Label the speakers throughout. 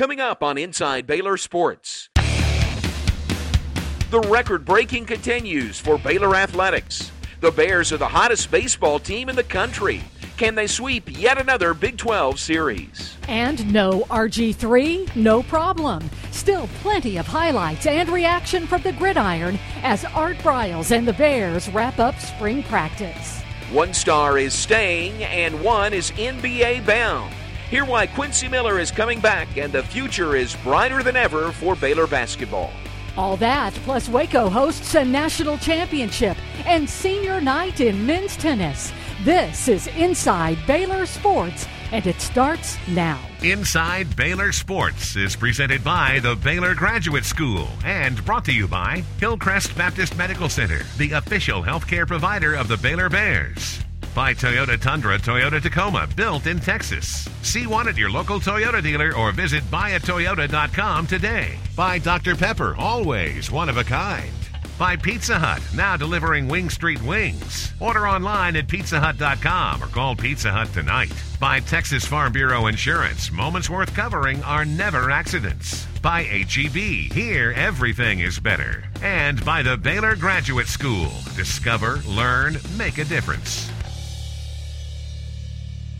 Speaker 1: Coming up on Inside Baylor Sports. The record breaking continues for Baylor Athletics. The Bears are the hottest baseball team in the country. Can they sweep yet another Big 12 series?
Speaker 2: And no RG3, no problem. Still plenty of highlights and reaction from the gridiron as Art Briles and the Bears wrap up spring practice.
Speaker 1: One star is staying and one is NBA bound. Hear why Quincy Miller is coming back and the future is brighter than ever for Baylor basketball.
Speaker 2: All that, plus Waco hosts a national championship and senior night in men's tennis. This is Inside Baylor Sports, and it starts now.
Speaker 3: Inside Baylor Sports is presented by the Baylor Graduate School and brought to you by Hillcrest Baptist Medical Center, the official healthcare provider of the Baylor Bears. By Toyota Tundra Toyota Tacoma, built in Texas. See one at your local Toyota dealer or visit buyatoyota.com today. By Dr. Pepper, always one of a kind by Pizza Hut, now delivering Wing Street wings. Order online at pizzahut.com or call Pizza Hut tonight. By Texas Farm Bureau Insurance, moments worth covering are never accidents. By HEB, here everything is better. And by the Baylor Graduate School, discover, learn, make a difference.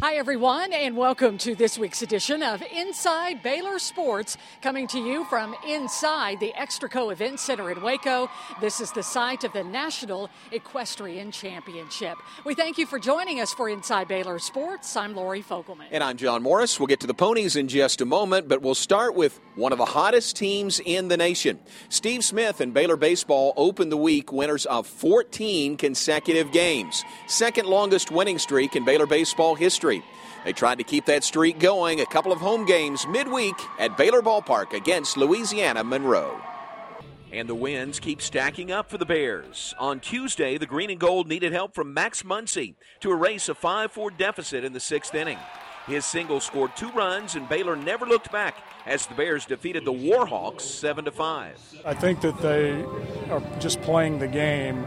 Speaker 2: Hi, everyone, and welcome to this week's edition of Inside Baylor Sports, coming to you from inside the Extraco Event Center in Waco. This is the site of the National Equestrian Championship. We thank you for joining us for Inside Baylor Sports. I'm Lori Fogelman.
Speaker 1: And I'm John Morris. We'll get to the ponies in just a moment, but we'll start with one of the hottest teams in the nation. Steve Smith and Baylor Baseball opened the week winners of 14 consecutive games, second longest winning streak in Baylor Baseball history. They tried to keep that streak going a couple of home games midweek at Baylor Ballpark against Louisiana Monroe. And the wins keep stacking up for the Bears. On Tuesday, the Green and Gold needed help from Max Muncy to erase a 5 4 deficit in the sixth inning. His single scored two runs, and Baylor never looked back as the Bears defeated the Warhawks 7 5.
Speaker 4: I think that they are just playing the game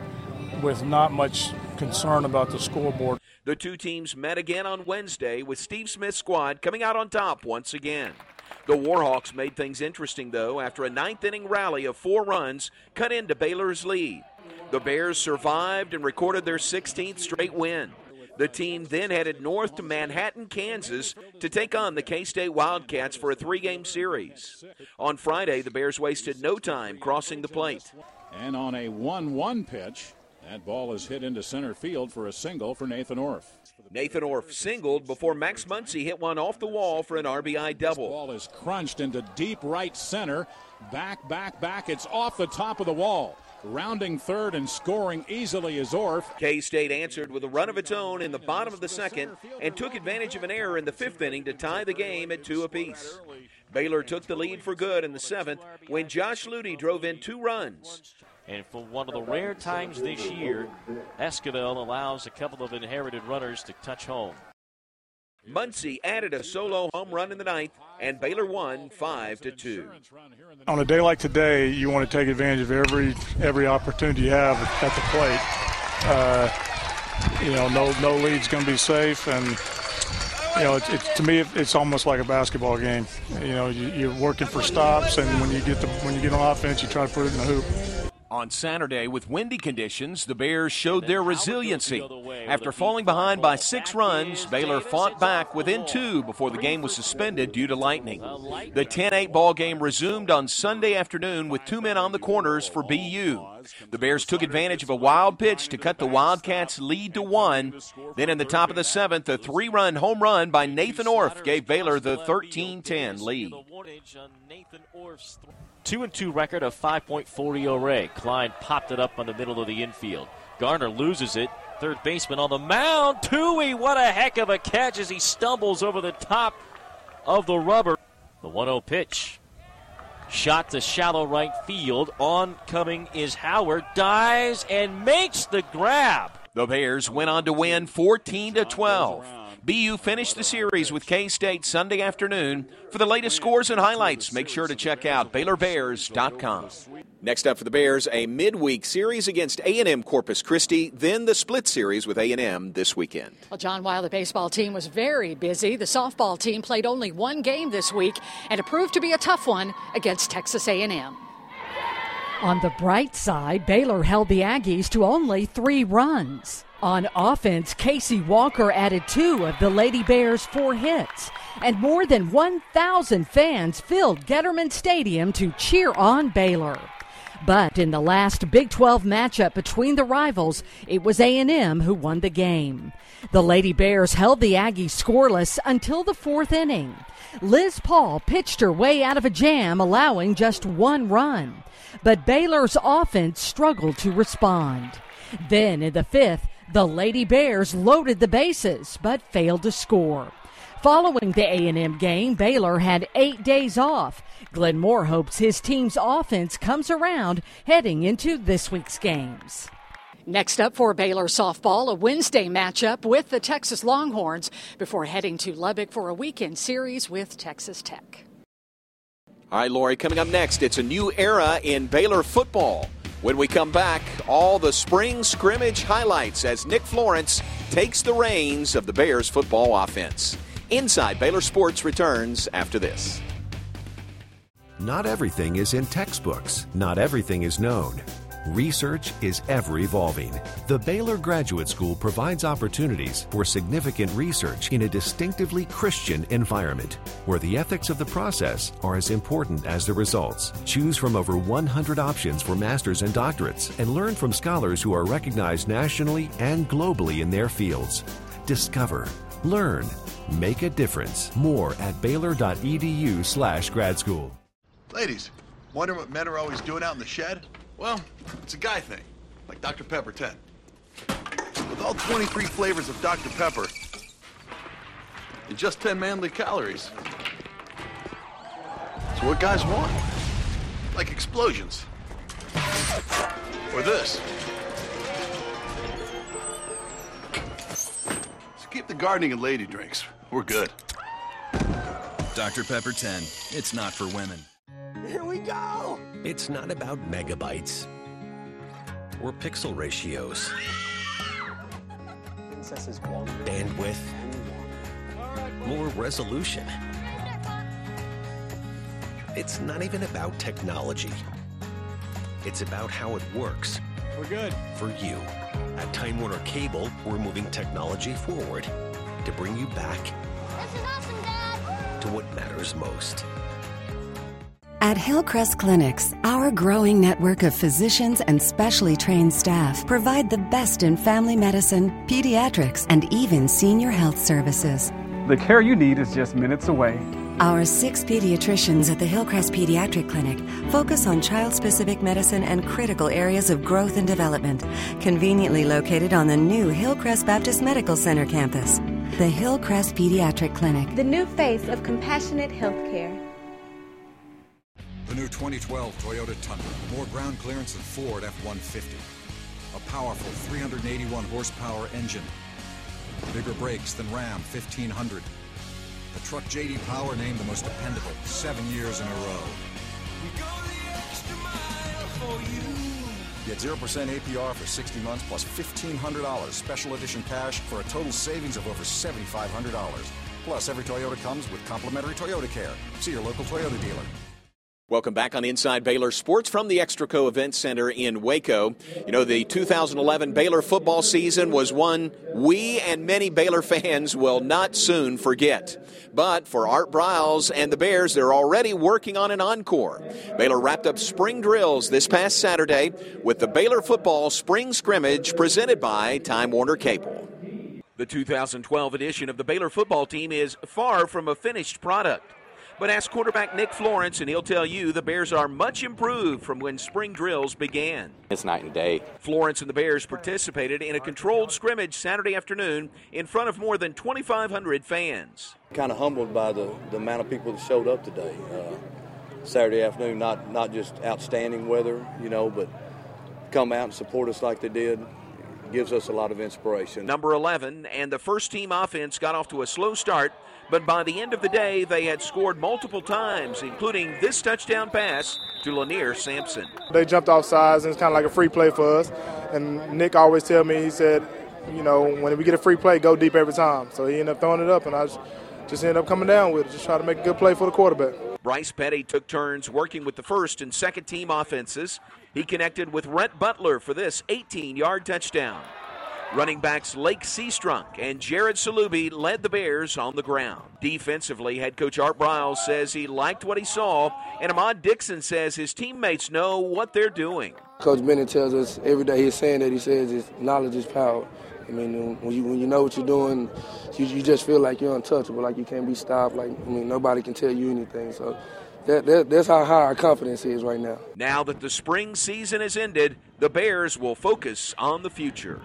Speaker 4: with not much concern about the scoreboard.
Speaker 1: The two teams met again on Wednesday with Steve Smith's squad coming out on top once again. The Warhawks made things interesting, though, after a ninth inning rally of four runs cut into Baylor's lead. The Bears survived and recorded their 16th straight win. The team then headed north to Manhattan, Kansas to take on the K State Wildcats for a three game series. On Friday, the Bears wasted no time crossing the plate.
Speaker 5: And on a 1 1 pitch, that ball is hit into center field for a single for Nathan Orf.
Speaker 1: Nathan Orf singled before Max Muncy hit one off the wall for an RBI double.
Speaker 5: This ball is crunched into deep right center. Back, back, back. It's off the top of the wall. Rounding third and scoring easily is Orf.
Speaker 1: K State answered with a run of its own in the bottom of the second and took advantage of an error in the fifth inning to tie the game at two apiece. Baylor took the lead for good in the seventh when Josh Ludy drove in two runs.
Speaker 6: And for one of the rare times this year, Esquivel allows a couple of inherited runners to touch home.
Speaker 1: Muncy added a solo home run in the ninth, and Baylor won five to two.
Speaker 4: On a day like today, you want to take advantage of every every opportunity you have at the plate. Uh, you know, no no lead's going to be safe, and you know, it, it, to me, it's almost like a basketball game. You know, you, are working for stops, and when you get the when you get on offense, you try to put it in the hoop.
Speaker 1: On Saturday, with windy conditions, the Bears showed their resiliency. After falling behind by six runs, Baylor fought back within two before the game was suspended due to lightning. The 10 8 ball game resumed on Sunday afternoon with two men on the corners for BU. The Bears took advantage of a wild pitch to cut the Wildcats' lead to one. Then in the top of the seventh, a three run home run by Nathan Orf gave Baylor the 13 10 lead.
Speaker 6: Two and two record of 5.4 ERA. Klein popped it up on the middle of the infield. Garner loses it. Third baseman on the mound. Tui, what a heck of a catch as he stumbles over the top of the rubber. The 1 0 pitch. Shot to shallow right field. Oncoming is Howard. Dives and makes the grab.
Speaker 1: The Bears went on to win 14 to 12. BU finished the series with K State Sunday afternoon. For the latest scores and highlights, make sure to check out BaylorBears.com. Next up for the Bears, a midweek series against A&M Corpus Christi, then the split series with A&M this weekend.
Speaker 7: Well, John, while the baseball team was very busy, the softball team played only one game this week, and it proved to be a tough one against Texas A&M.
Speaker 2: On the bright side, Baylor held the Aggies to only three runs. On offense, Casey Walker added two of the Lady Bears' four hits, and more than 1,000 fans filled Getterman Stadium to cheer on Baylor. But in the last Big 12 matchup between the rivals, it was A&M who won the game. The Lady Bears held the Aggies scoreless until the fourth inning. Liz Paul pitched her way out of a jam, allowing just one run. But Baylor's offense struggled to respond. Then in the fifth, the Lady Bears loaded the bases but failed to score. Following the A&M game, Baylor had 8 days off. Glenn Moore hopes his team's offense comes around heading into this week's games.
Speaker 7: Next up for Baylor softball, a Wednesday matchup with the Texas Longhorns before heading to Lubbock for a weekend series with Texas Tech.
Speaker 1: All right, Lori, coming up next, it's a new era in Baylor football. When we come back, all the spring scrimmage highlights as Nick Florence takes the reins of the Bears football offense. Inside Baylor Sports returns after this.
Speaker 8: Not everything is in textbooks, not everything is known. Research is ever evolving. The Baylor Graduate School provides opportunities for significant research in a distinctively Christian environment where the ethics of the process are as important as the results. Choose from over 100 options for masters and doctorates and learn from scholars who are recognized nationally and globally in their fields. Discover, learn, make a difference. More at baylor.edu/slash grad school.
Speaker 9: Ladies, wonder what men are always doing out in the shed? Well, it's a guy thing, like Dr. Pepper 10. With all 23 flavors of Dr. Pepper, and just 10 manly calories. It's what guys want. Like explosions. Or this. So keep the gardening and lady drinks. We're good.
Speaker 10: Dr. Pepper 10. It's not for women.
Speaker 11: Here we go!
Speaker 12: It's not about megabytes or pixel ratios. Bandwidth. More resolution. It's not even about technology. It's about how it works.
Speaker 13: We're good.
Speaker 12: For you. At Time Warner Cable, we're moving technology forward to bring you back
Speaker 11: awesome,
Speaker 12: to what matters most.
Speaker 14: At Hillcrest Clinics, our growing network of physicians and specially trained staff provide the best in family medicine, pediatrics, and even senior health services.
Speaker 15: The care you need is just minutes away.
Speaker 14: Our six pediatricians at the Hillcrest Pediatric Clinic focus on child specific medicine and critical areas of growth and development, conveniently located on the new Hillcrest Baptist Medical Center campus. The Hillcrest Pediatric Clinic,
Speaker 16: the new face of compassionate healthcare.
Speaker 17: The new 2012 Toyota Tundra, more ground clearance than Ford F-150. A powerful 381 horsepower engine. Bigger brakes than Ram 1500. The truck J.D. Power named the most dependable seven years in a row. Get 0% APR for 60 months plus $1,500 special edition cash for a total savings of over $7,500. Plus, every Toyota comes with complimentary Toyota Care. See your local Toyota dealer.
Speaker 1: Welcome back on Inside Baylor Sports from the Extraco Event Center in Waco. You know, the 2011 Baylor football season was one we and many Baylor fans will not soon forget. But for Art Briles and the Bears, they're already working on an encore. Baylor wrapped up spring drills this past Saturday with the Baylor football spring scrimmage presented by Time Warner Cable. The 2012 edition of the Baylor football team is far from a finished product. But ask quarterback Nick Florence, and he'll tell you the Bears are much improved from when spring drills began.
Speaker 18: It's night and day.
Speaker 1: Florence and the Bears participated in a controlled scrimmage Saturday afternoon in front of more than 2,500 fans.
Speaker 19: Kind of humbled by the, the amount of people that showed up today. Uh, Saturday afternoon, not, not just outstanding weather, you know, but come out and support us like they did gives us a lot of inspiration.
Speaker 1: Number 11, and the first team offense got off to a slow start, but by the end of the day, they had scored multiple times, including this touchdown pass to Lanear Sampson.
Speaker 18: They jumped off sides, and it's kind of like a free play for us. And Nick always tell me, he said, you know, when we get a free play, go deep every time. So he ended up throwing it up, and I just, just ended up coming down with it, just try to make a good play for the quarterback.
Speaker 1: Bryce Petty took turns working with the first and second team offenses. He connected with Rhett Butler for this 18 yard touchdown. Running backs Lache Seastrunk and Jared Salubi led the Bears on the ground. Defensively, head coach Art Briles says he liked what he saw, and Ahmad Dixon says his teammates know what they're doing.
Speaker 20: Coach Bennett tells us every day he's saying that he says is knowledge is power. I mean, when you when you know what you're doing, you, you just feel like you're untouchable, like you can't be stopped. Like I mean, nobody can tell you anything. So that, that, that's how high our confidence is right now.
Speaker 1: Now that the spring season has ended, the Bears will focus on the future.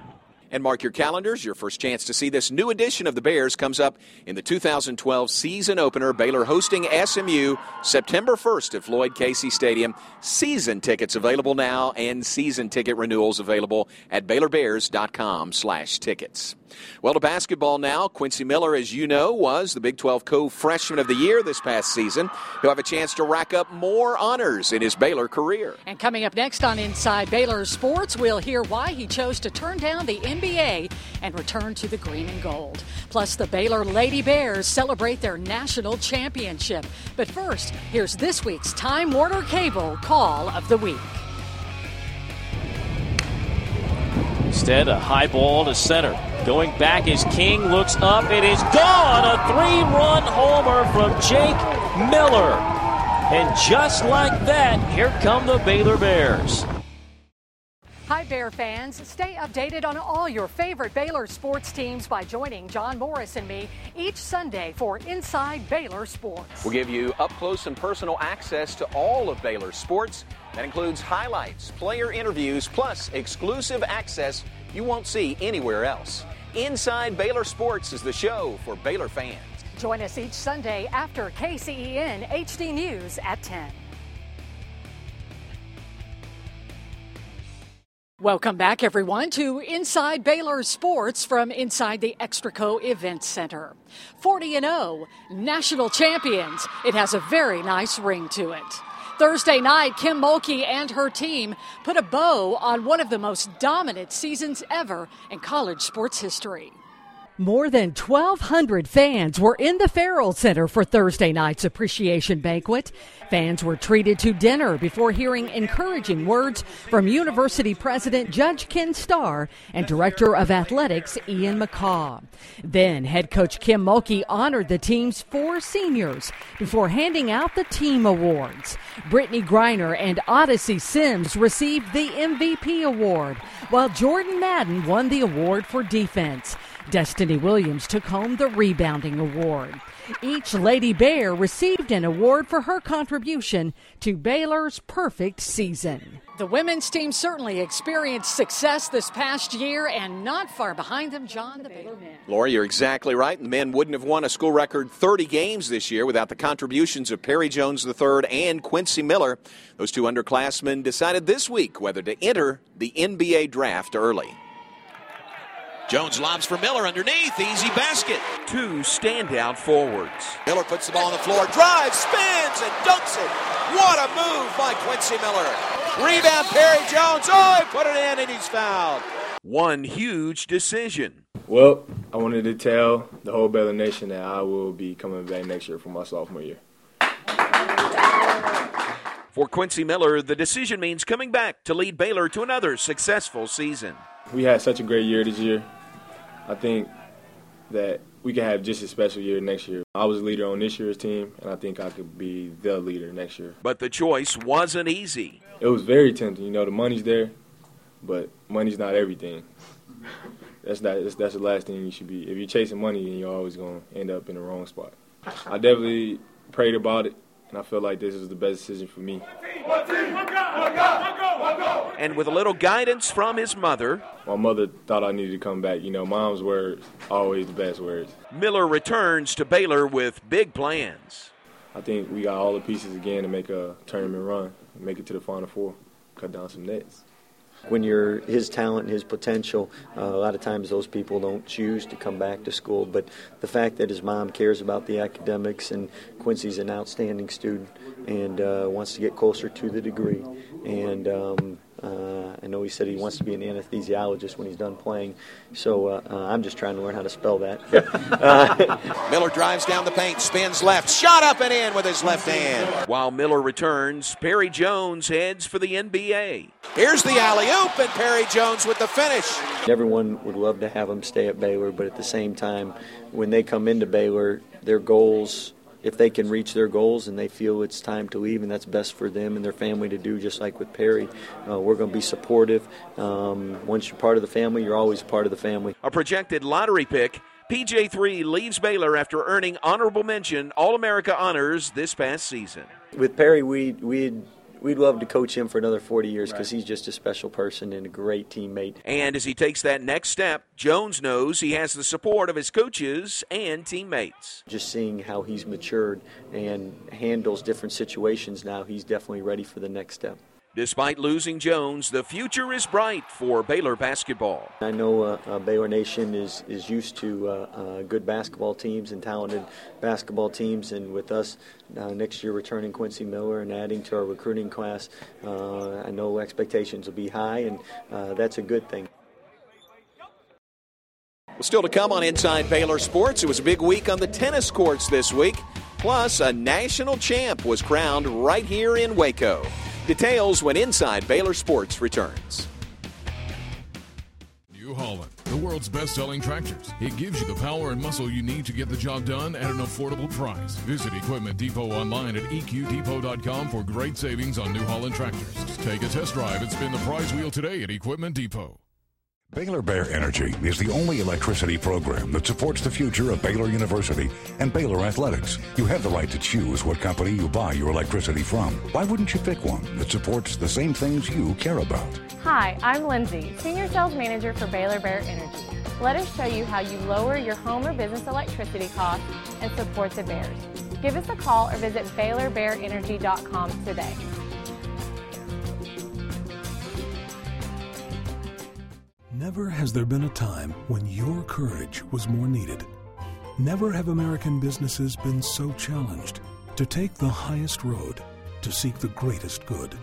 Speaker 1: And mark your calendars. Your first chance to see this new edition of the Bears comes up in the 2012 season opener. Baylor hosting SMU September 1st at Floyd Casey Stadium. Season tickets available now and season ticket renewals available at BaylorBears.com slash tickets. Well, to basketball now. Quincy Miller, as you know, was the Big 12 co-freshman of the year this past season. He'll have a chance to rack up more honors in his Baylor career.
Speaker 7: And coming up next on Inside Baylor Sports, we'll hear why he chose to turn down the NBA and return to the green and gold. Plus, the Baylor Lady Bears celebrate their national championship. But first, here's this week's Time Warner Cable Call of the Week.
Speaker 6: Instead, a high ball to center. Going back as King looks up. It is gone. A three run homer from Jake Miller. And just like that, here come the Baylor Bears.
Speaker 7: Hi, Bear fans. Stay updated on all your favorite Baylor sports teams by joining John Morris and me each Sunday for Inside Baylor Sports.
Speaker 1: We'll give you up close and personal access to all of Baylor sports. That includes highlights, player interviews, plus exclusive access you won't see anywhere else. Inside Baylor Sports is the show for Baylor fans.
Speaker 7: Join us each Sunday after KCEN HD News at 10. Welcome back, everyone, to Inside Baylor Sports from inside the Extraco Event Center. 40 and 0, national champions. It has a very nice ring to it. Thursday night, Kim Mulkey and her team put a bow on one of the most dominant seasons ever in college sports history.
Speaker 2: More than 1,200 fans were in the Farrell Center for Thursday night's appreciation banquet. Fans were treated to dinner before hearing encouraging words from University President Judge Ken Starr and Director of Athletics Ian McCaw. Then head coach Kim Mulkey honored the team's four seniors before handing out the team awards. Brittney Griner and Odyssey Sims received the MVP award, while Jordan Madden won the award for defense. Destiny Williams took home the rebounding award. Each Lady Bear received an award for her contribution to Baylor's perfect season.
Speaker 7: The women's team certainly experienced success this past year, and not far behind them, John, the Baylor men.
Speaker 1: Laura, you're exactly right. The men wouldn't have won a school record 30 games this year without the contributions of Perry Jones III and Quincy Miller. Those two underclassmen decided this week whether to enter the NBA draft early. Jones lobs for Miller underneath. Easy basket. Two standout forwards. Miller puts the ball on the floor, drives, spins, and dunks it. What a move by Quincy Miller. Rebound, Perry Jones. Oh, he put it in, and he's fouled. One huge decision.
Speaker 21: Well, I wanted to tell the whole Baylor Nation that I will be coming back next year for my sophomore year.
Speaker 1: For Quincy Miller, the decision means coming back to lead Baylor to another successful season.
Speaker 21: We had such a great year this year. I think that we can have just a special year next year. I was a leader on this year's team, and I think I could be the leader next year.
Speaker 1: But the choice wasn't easy.
Speaker 21: It was very tempting. You know, the money's there, but money's not everything. That's not. That's, that's the last thing you should be. If you're chasing money, then you're always going to end up in the wrong spot. I definitely prayed about it, and I feel like this is the best decision for me.
Speaker 1: And with a little guidance from his mother,
Speaker 21: my mother thought I needed to come back. You know, mom's words always the best words.
Speaker 1: Miller returns to Baylor with big plans.
Speaker 21: I think we got all the pieces again to make a tournament run, make it to the Final Four, cut down some nets.
Speaker 22: When you're his talent and his potential, uh, a lot of times those people don't choose to come back to school. But the fact that his mom cares about the academics and Quincy's an outstanding student and uh, wants to get closer to the degree. And um, uh, I know he said he wants to be an anesthesiologist when he's done playing, so uh, uh, I'm just trying to learn how to spell that. uh,
Speaker 1: Miller drives down the paint, spins left, shot up and in with his left hand. While Miller returns, Perry Jones heads for the NBA. Here's the alley oop, and Perry Jones with the finish.
Speaker 22: Everyone would love to have him stay at Baylor, but at the same time, when they come into Baylor, their goals if they can reach their goals and they feel it's time to leave and that's best for them and their family to do, just like with Perry, uh, we're going to be supportive. Um, once you're part of the family, you're always part of the family.
Speaker 1: A projected lottery pick. PJ3 leaves Baylor after earning honorable mention All America honors this past season.
Speaker 22: With Perry, we we we'd love to coach him for another 40 years because right. he's just a special person and a great teammate.
Speaker 1: And as he takes that next step, Jones knows he has the support of his coaches and teammates.
Speaker 22: Just seeing how he's matured and handles different situations now, he's definitely ready for the next step.
Speaker 1: Despite losing Jones, the future is bright for Baylor basketball.
Speaker 22: I know uh, uh, Baylor Nation is, is used to uh, uh good basketball teams and talented basketball teams, and with us uh, next year returning Quincy Miller and adding to our recruiting class, uh, I know expectations will be high, and that's a good thing.
Speaker 1: Well, still to come on Inside Baylor Sports, it was a big week on the tennis courts this week. Plus, a national champ was crowned right here in Waco. Details when Inside Baylor Sports returns.
Speaker 5: New Holland, the world's best selling tractors. It gives you the power and muscle you need to get the job done at an affordable price. Visit Equipment Depot online at eqdepot.com for great savings on New Holland tractors. Take a test drive and spin the prize wheel today at Equipment Depot.
Speaker 23: Baylor Bear Energy is the only electricity program that supports the future of Baylor University and Baylor athletics. You have the right to choose what company you buy your electricity from. Why wouldn't you pick one that supports the same things you care about?
Speaker 24: Hi, I'm Lindsay, Senior Sales Manager for Baylor Bear Energy. Let us show you how you lower your home or business electricity costs and support the Bears. Give us a call or visit BaylorBearEnergy.com today.
Speaker 25: Never has there been a time when your courage was more needed. Never have American businesses been so challenged to take the highest road to seek the greatest good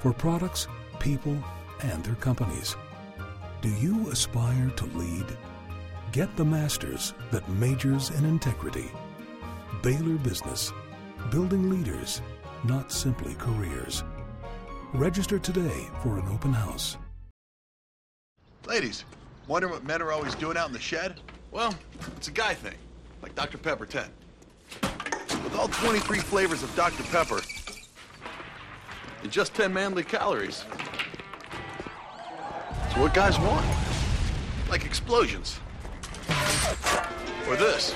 Speaker 25: for products, people, and their companies. Do you aspire to lead? Get the master's that majors in integrity. Baylor Business, building leaders, not simply careers. Register today for an open house.
Speaker 9: Ladies, wondering what men are always doing out in the shed? Well, it's a guy thing, like Dr. Pepper 10. With all 23 flavors of Dr. Pepper, and just 10 manly calories. It's what guys want. Like explosions. Or this.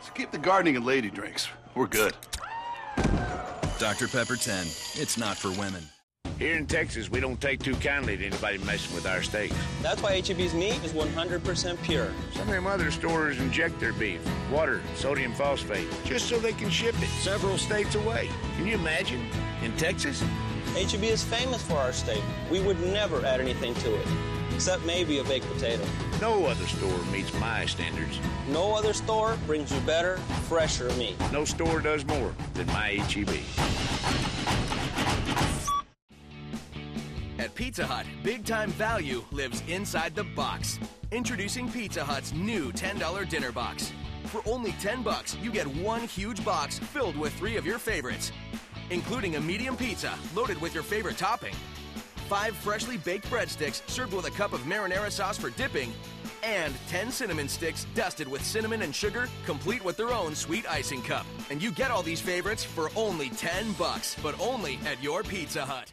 Speaker 9: So keep the gardening and lady drinks. We're good.
Speaker 10: Dr. Pepper 10. It's not for women.
Speaker 26: Here in Texas, we don't take too kindly to anybody messing with our steaks.
Speaker 27: That's why HEB's meat is 100% pure.
Speaker 26: Some of them other stores inject their beef, water, sodium phosphate, just so they can ship it several states away. Can you imagine? In Texas?
Speaker 27: HEB is famous for our steak. We would never add anything to it, except maybe a baked potato.
Speaker 26: No other store meets my standards.
Speaker 27: No other store brings you better, fresher meat.
Speaker 26: No store does more than my HEB.
Speaker 28: Pizza Hut, big time value lives inside the box. Introducing Pizza Hut's new $10 dinner box. For only 10 bucks, you get one huge box filled with three of your favorites, including a medium pizza loaded with your favorite topping, five freshly baked breadsticks served with a cup of marinara sauce for dipping, and 10 cinnamon sticks dusted with cinnamon and sugar, complete with their own sweet icing cup. And you get all these favorites for only 10 bucks, but only at your Pizza Hut.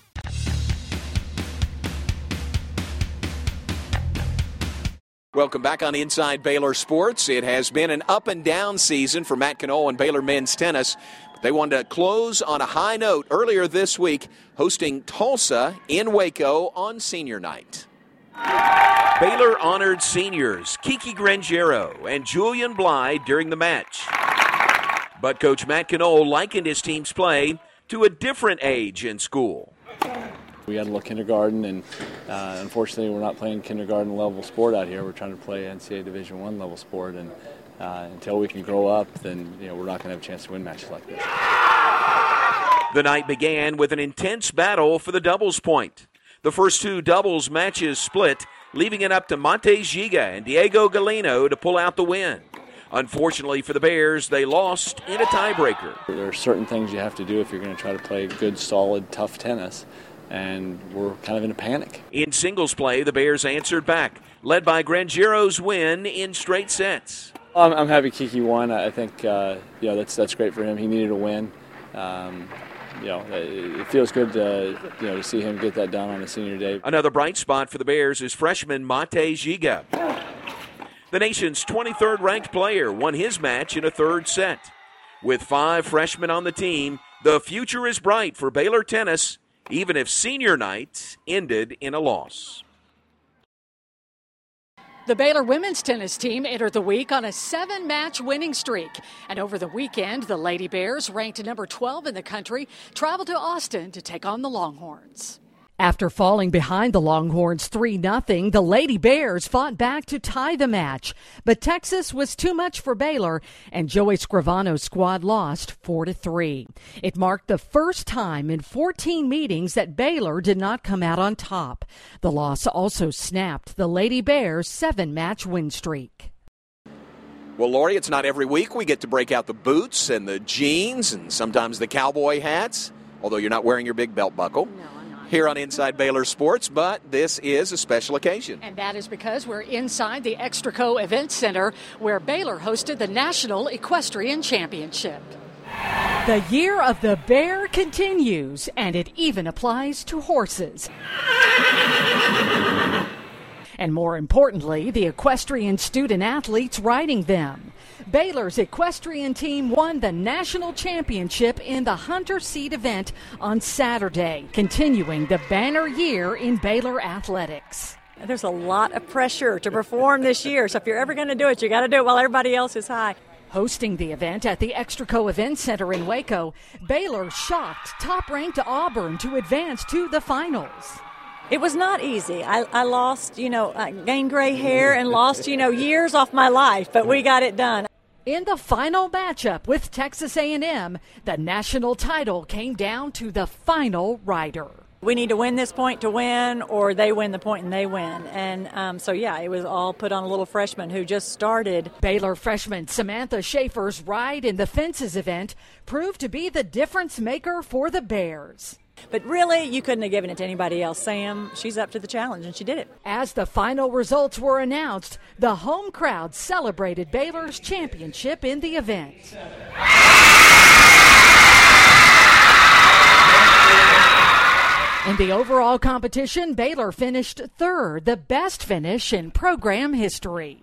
Speaker 1: Welcome back on Inside Baylor Sports. It has been an up and down season for Matt Knoll and Baylor men's tennis. But they wanted to close on a high note earlier this week, hosting Tulsa in Waco on senior night. Baylor honored seniors Kiki Grangeiro and Julian Bly during the match. But Coach Matt Knoll likened his team's play to a different age in school.
Speaker 29: We got a little kindergarten, and uh, unfortunately, we're not playing kindergarten level sport out here. We're trying to play NCAA Division One level sport, and uh, until we can grow up, then you know we're not going to have a chance to win matches like this.
Speaker 1: The night began with an intense battle for the doubles point. The first two doubles matches split, leaving it up to Monte Giga and Diego Galeano to pull out the win. Unfortunately for the Bears, they lost in a tiebreaker.
Speaker 29: There are certain things you have to do if you're going to try to play good, solid, tough tennis and we're kind of in a panic.
Speaker 1: In singles play, the Bears answered back, led by Grangeiro's win in straight sets.
Speaker 29: I'm, I'm happy Kiki won. I think uh, you know that's that's great for him. He needed a win. Um, you know, it feels good to you know to see him get that done on a senior day.
Speaker 1: Another bright spot for the Bears is freshman Mate Giga. The nation's 23rd ranked player won his match in a third set. With five freshmen on the team, the future is bright for Baylor tennis even if senior night ended in a loss.
Speaker 30: The Baylor women's tennis team entered the week on a seven match winning streak. And over the weekend, the Lady Bears, ranked number 12 in the country, traveled to Austin to take on the Longhorns.
Speaker 2: After falling behind the Longhorns 3 0, the Lady Bears fought back to tie the match. But Texas was too much for Baylor, and Joey Scrivano's squad lost 4 3. It marked the first time in 14 meetings that Baylor did not come out on top. The loss also snapped the Lady Bears' seven match win streak.
Speaker 1: Well, Lori, it's not every week we get to break out the boots and the jeans and sometimes the cowboy hats, although you're not wearing your big belt buckle.
Speaker 30: No
Speaker 1: here on Inside Baylor Sports, but this is a special occasion.
Speaker 30: And that is because we're inside the Extraco Event Center where Baylor hosted the National Equestrian Championship.
Speaker 2: The year of the bear continues, and it even applies to horses. And more importantly, the equestrian student athletes riding them. Baylor's equestrian team won the national championship in the Hunter Seat event on Saturday, continuing the banner year in Baylor athletics.
Speaker 31: There's a lot of pressure to perform this year, so if you're ever going to do it, you got to do it while everybody else is high.
Speaker 2: Hosting the event at the Extraco Event Center in Waco, Baylor shocked top ranked Auburn to advance to the finals.
Speaker 31: It was not easy. I, I lost, you know, I gained gray hair and lost, you know, years off my life, but we got it done.
Speaker 2: In the final matchup with Texas A&M, the national title came down to the final rider.
Speaker 31: We need to win this point to win, or they win the point and they win. And um, so, yeah, it was all put on a little freshman who just started.
Speaker 2: Baylor freshman Samantha Schaefer's ride in the fences event proved to be the difference maker for the Bears.
Speaker 31: But really, you couldn't have given it to anybody else. Sam, she's up to the challenge, and she did it.
Speaker 2: As the final results were announced, the home crowd celebrated Baylor's championship in the event. In the overall competition, Baylor finished third, the best finish in program history.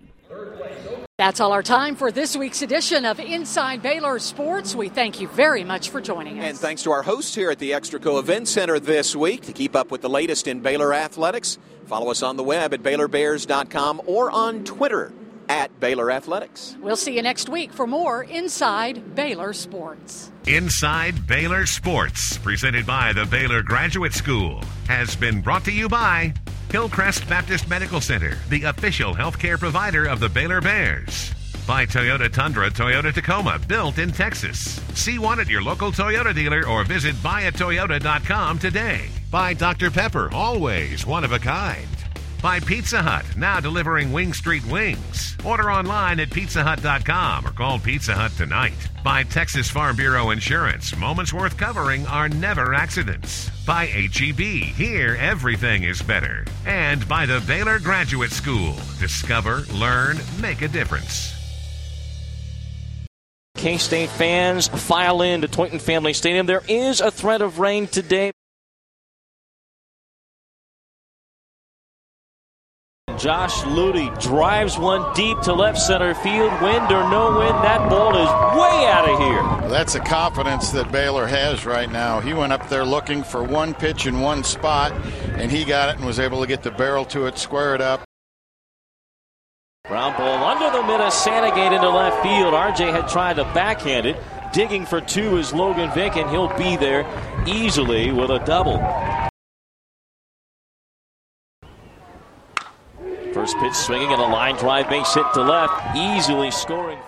Speaker 30: That's all our time for this week's edition of Inside Baylor Sports. We thank you very much for joining us.
Speaker 1: And thanks to our hosts here at the Extraco Event Center this week. To keep up with the latest in Baylor athletics, follow us on the web at BaylorBears.com or on Twitter at Baylor Athletics.
Speaker 30: We'll see you next week for more Inside Baylor Sports.
Speaker 3: Inside Baylor Sports, presented by the Baylor Graduate School, has been brought to you by Hillcrest Baptist Medical Center, the official healthcare provider of the Baylor Bears. By Toyota Tundra, Toyota Tacoma, built in Texas. See one at your local Toyota dealer or visit buyatoyota.com today. By Dr. Pepper, always one of a kind. By Pizza Hut, now delivering Wing Street Wings. Order online at pizzahut.com or call Pizza Hut tonight. By Texas Farm Bureau Insurance, moments worth covering are never accidents. By HEB, here everything is better. And by the Baylor Graduate School, discover, learn, make a difference.
Speaker 6: K State fans file in to Tointon Family Stadium. There is a threat of rain today. Josh Ludy drives one deep to left center field. Wind or no wind, that ball is way out of here.
Speaker 32: That's the confidence that Baylor has right now. He went up there looking for one pitch in one spot, and he got it and was able to get the barrel to it, square it up.
Speaker 6: Ground ball under the middle, Sandegate into left field. RJ had tried to backhand it. Digging for two is Logan Vick, and he'll be there easily with a double. First pitch swinging and a line drive base hit to left, easily scoring.